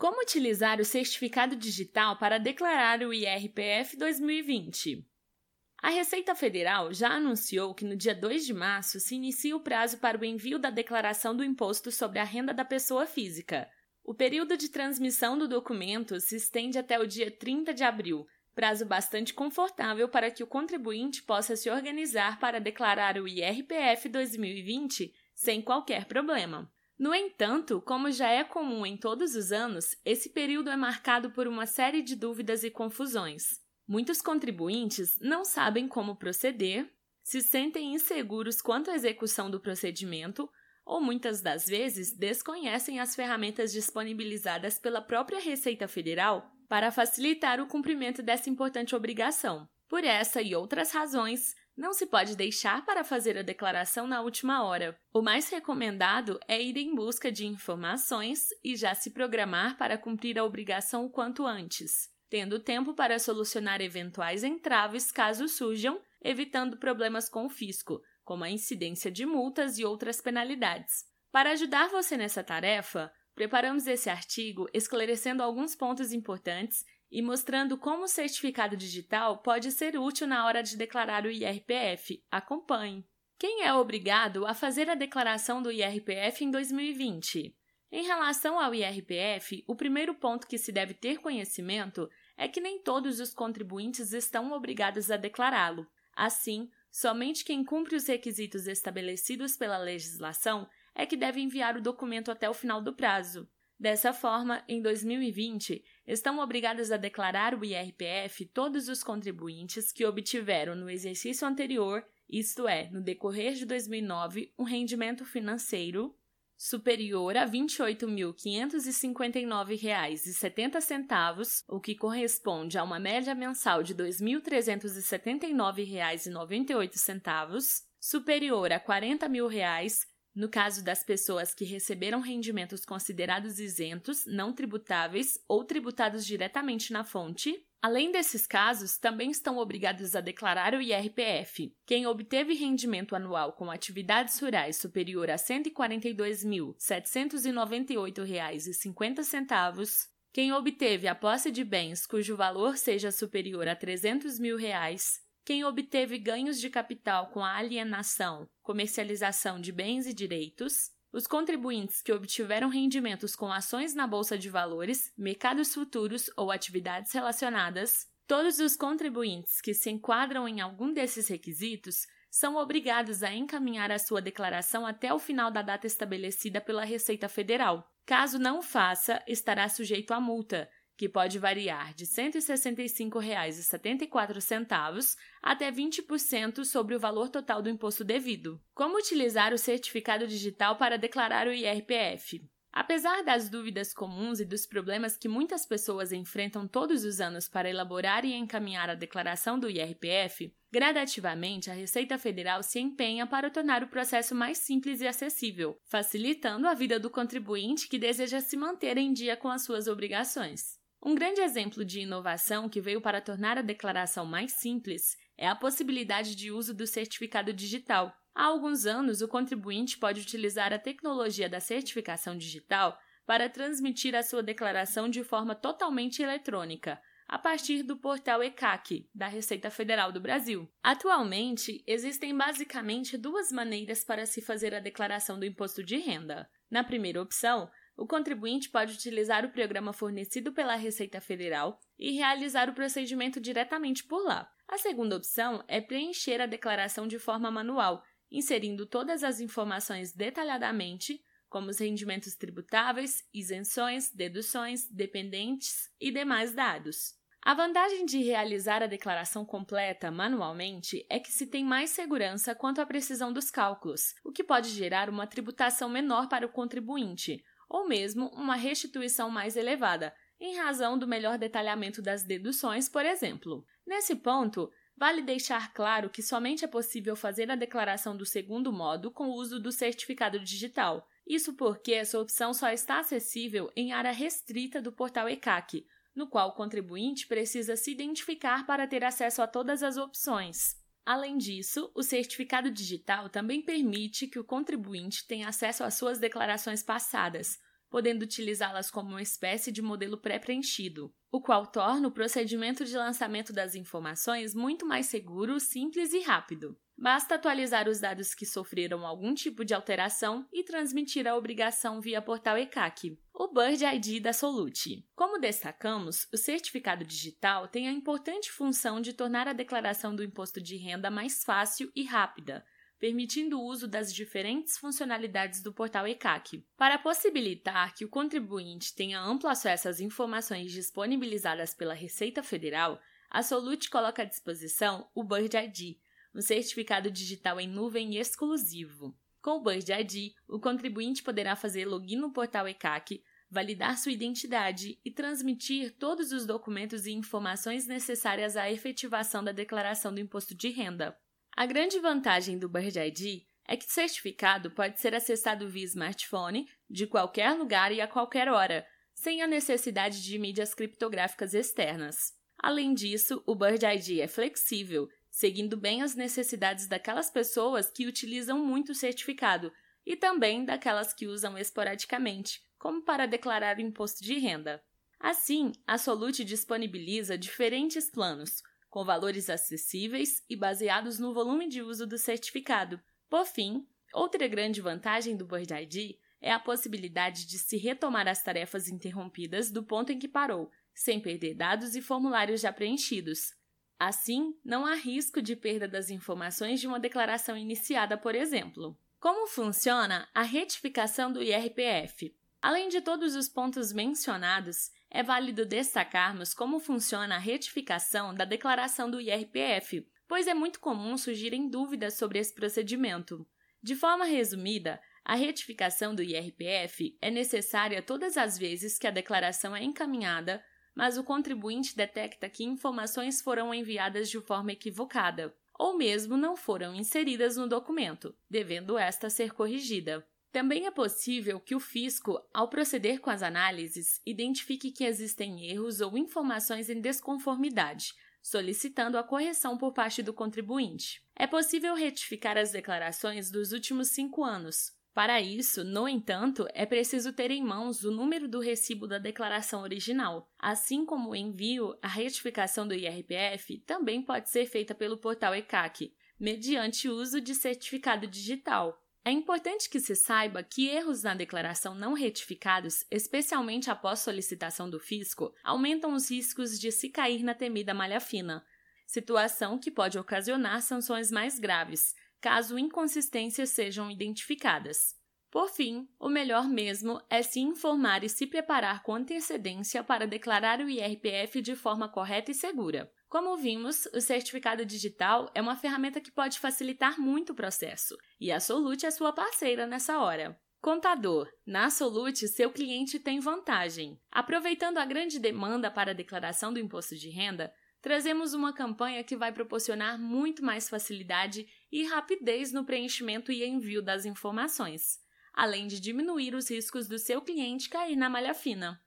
Como utilizar o certificado digital para declarar o IRPF 2020? A Receita Federal já anunciou que no dia 2 de março se inicia o prazo para o envio da declaração do Imposto sobre a Renda da Pessoa Física. O período de transmissão do documento se estende até o dia 30 de abril, prazo bastante confortável para que o contribuinte possa se organizar para declarar o IRPF 2020 sem qualquer problema. No entanto, como já é comum em todos os anos, esse período é marcado por uma série de dúvidas e confusões. Muitos contribuintes não sabem como proceder, se sentem inseguros quanto à execução do procedimento ou muitas das vezes desconhecem as ferramentas disponibilizadas pela própria Receita Federal para facilitar o cumprimento dessa importante obrigação. Por essa e outras razões, não se pode deixar para fazer a declaração na última hora. O mais recomendado é ir em busca de informações e já se programar para cumprir a obrigação o quanto antes, tendo tempo para solucionar eventuais entraves caso surjam, evitando problemas com o fisco, como a incidência de multas e outras penalidades. Para ajudar você nessa tarefa, preparamos esse artigo esclarecendo alguns pontos importantes e mostrando como o certificado digital pode ser útil na hora de declarar o IRPF. Acompanhe! Quem é obrigado a fazer a declaração do IRPF em 2020? Em relação ao IRPF, o primeiro ponto que se deve ter conhecimento é que nem todos os contribuintes estão obrigados a declará-lo. Assim, somente quem cumpre os requisitos estabelecidos pela legislação é que deve enviar o documento até o final do prazo. Dessa forma, em 2020, estão obrigados a declarar o IRPF todos os contribuintes que obtiveram no exercício anterior, isto é, no decorrer de 2009, um rendimento financeiro superior a R$ 28.559,70, o que corresponde a uma média mensal de R$ 2.379,98, superior a 40 mil reais no caso das pessoas que receberam rendimentos considerados isentos, não tributáveis ou tributados diretamente na fonte, Além desses casos, também estão obrigados a declarar o IRPF. Quem obteve rendimento anual com atividades rurais superior a R$ 142.798,50, quem obteve a posse de bens cujo valor seja superior a 300 mil reais, quem obteve ganhos de capital com a alienação, comercialização de bens e direitos, os contribuintes que obtiveram rendimentos com ações na bolsa de valores, mercados futuros ou atividades relacionadas, todos os contribuintes que se enquadram em algum desses requisitos são obrigados a encaminhar a sua declaração até o final da data estabelecida pela Receita Federal. Caso não faça, estará sujeito a multa, que pode variar de R$ 165,74 até 20% sobre o valor total do imposto devido. Como utilizar o certificado digital para declarar o IRPF? Apesar das dúvidas comuns e dos problemas que muitas pessoas enfrentam todos os anos para elaborar e encaminhar a declaração do IRPF, gradativamente a Receita Federal se empenha para tornar o processo mais simples e acessível, facilitando a vida do contribuinte que deseja se manter em dia com as suas obrigações. Um grande exemplo de inovação que veio para tornar a declaração mais simples é a possibilidade de uso do certificado digital. Há alguns anos, o contribuinte pode utilizar a tecnologia da certificação digital para transmitir a sua declaração de forma totalmente eletrônica, a partir do portal ECAC, da Receita Federal do Brasil. Atualmente, existem basicamente duas maneiras para se fazer a declaração do imposto de renda. Na primeira opção, o contribuinte pode utilizar o programa fornecido pela Receita Federal e realizar o procedimento diretamente por lá. A segunda opção é preencher a declaração de forma manual, inserindo todas as informações detalhadamente, como os rendimentos tributáveis, isenções, deduções, dependentes e demais dados. A vantagem de realizar a declaração completa manualmente é que se tem mais segurança quanto à precisão dos cálculos, o que pode gerar uma tributação menor para o contribuinte, ou mesmo uma restituição mais elevada, em razão do melhor detalhamento das deduções, por exemplo. Nesse ponto, vale deixar claro que somente é possível fazer a declaração do segundo modo com o uso do certificado digital. Isso porque essa opção só está acessível em área restrita do portal ECAC, no qual o contribuinte precisa se identificar para ter acesso a todas as opções. Além disso, o certificado digital também permite que o contribuinte tenha acesso às suas declarações passadas, podendo utilizá-las como uma espécie de modelo pré-preenchido, o qual torna o procedimento de lançamento das informações muito mais seguro, simples e rápido. Basta atualizar os dados que sofreram algum tipo de alteração e transmitir a obrigação via portal ECAC, o Bird ID da Solute. Como destacamos, o certificado digital tem a importante função de tornar a declaração do imposto de renda mais fácil e rápida, permitindo o uso das diferentes funcionalidades do portal ECAC. Para possibilitar que o contribuinte tenha amplo acesso às informações disponibilizadas pela Receita Federal, a Solute coloca à disposição o Bird ID, um certificado digital em nuvem exclusivo. Com o Bird ID, o contribuinte poderá fazer login no portal ECAC, validar sua identidade e transmitir todos os documentos e informações necessárias à efetivação da declaração do imposto de renda. A grande vantagem do Bird ID é que o certificado pode ser acessado via smartphone, de qualquer lugar e a qualquer hora, sem a necessidade de mídias criptográficas externas. Além disso, o Bird ID é flexível, seguindo bem as necessidades daquelas pessoas que utilizam muito o certificado e também daquelas que usam esporadicamente, como para declarar imposto de renda. Assim, a Solute disponibiliza diferentes planos, com valores acessíveis e baseados no volume de uso do certificado. Por fim, outra grande vantagem do Bird ID é a possibilidade de se retomar as tarefas interrompidas do ponto em que parou, sem perder dados e formulários já preenchidos. Assim, não há risco de perda das informações de uma declaração iniciada, por exemplo. Como funciona a retificação do IRPF? Além de todos os pontos mencionados, é válido destacarmos como funciona a retificação da declaração do IRPF, pois é muito comum surgirem dúvidas sobre esse procedimento. De forma resumida, a retificação do IRPF é necessária todas as vezes que a declaração é encaminhada, mas o contribuinte detecta que informações foram enviadas de forma equivocada, ou mesmo não foram inseridas no documento, devendo esta ser corrigida. Também é possível que o fisco, ao proceder com as análises, identifique que existem erros ou informações em desconformidade, solicitando a correção por parte do contribuinte. É possível retificar as declarações dos últimos cinco anos. Para isso, no entanto, é preciso ter em mãos o número do recibo da declaração original. Assim como o envio, a retificação do IRPF também pode ser feita pelo portal ECAC, mediante uso de certificado digital. É importante que se saiba que erros na declaração não retificados, especialmente após solicitação do fisco, aumentam os riscos de se cair na temida malha fina, situação que pode ocasionar sanções mais graves, caso inconsistências sejam identificadas. Por fim, o melhor mesmo é se informar e se preparar com antecedência para declarar o IRPF de forma correta e segura. Como vimos, o certificado digital é uma ferramenta que pode facilitar muito o processo, e a Solute é sua parceira nessa hora. Contador, na Solute, seu cliente tem vantagem. Aproveitando a grande demanda para a declaração do imposto de renda, trazemos uma campanha que vai proporcionar muito mais facilidade e rapidez no preenchimento e envio das informações, além de diminuir os riscos do seu cliente cair na malha fina.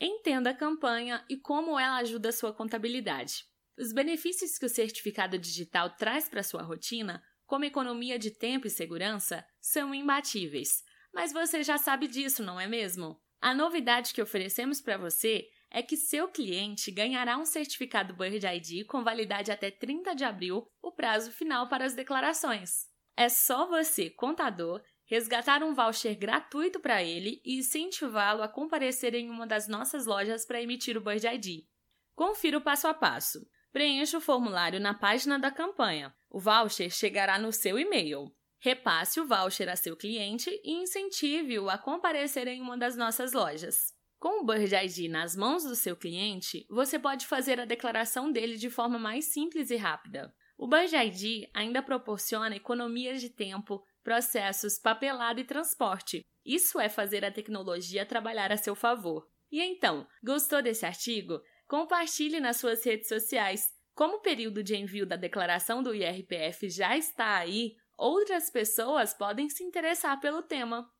Entenda a campanha e como ela ajuda a sua contabilidade. Os benefícios que o certificado digital traz para sua rotina, como economia de tempo e segurança, são imbatíveis. Mas você já sabe disso, não é mesmo? A novidade que oferecemos para você é que seu cliente ganhará um certificado Bird ID com validade até 30 de abril, o prazo final para as declarações. É só você, contador, resgatar um voucher gratuito para ele e incentivá-lo a comparecer em uma das nossas lojas para emitir o Bird ID. Confira o passo a passo. Preencha o formulário na página da campanha. O voucher chegará no seu e-mail. Repasse o voucher a seu cliente e incentive-o a comparecer em uma das nossas lojas. Com o Bird ID nas mãos do seu cliente, você pode fazer a declaração dele de forma mais simples e rápida. O Bird ID ainda proporciona economias de tempo, processos, papelado e transporte. Isso é fazer a tecnologia trabalhar a seu favor. E então, gostou desse artigo? Compartilhe nas suas redes sociais. Como o período de envio da declaração do IRPF já está aí, outras pessoas podem se interessar pelo tema.